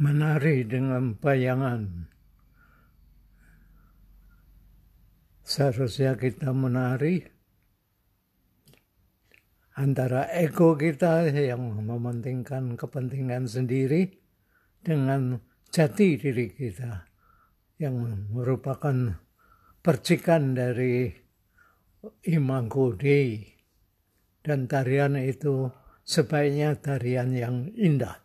menari dengan bayangan. Seharusnya kita menari antara ego kita yang mementingkan kepentingan sendiri dengan jati diri kita yang merupakan percikan dari imago Dei dan tarian itu sebaiknya tarian yang indah.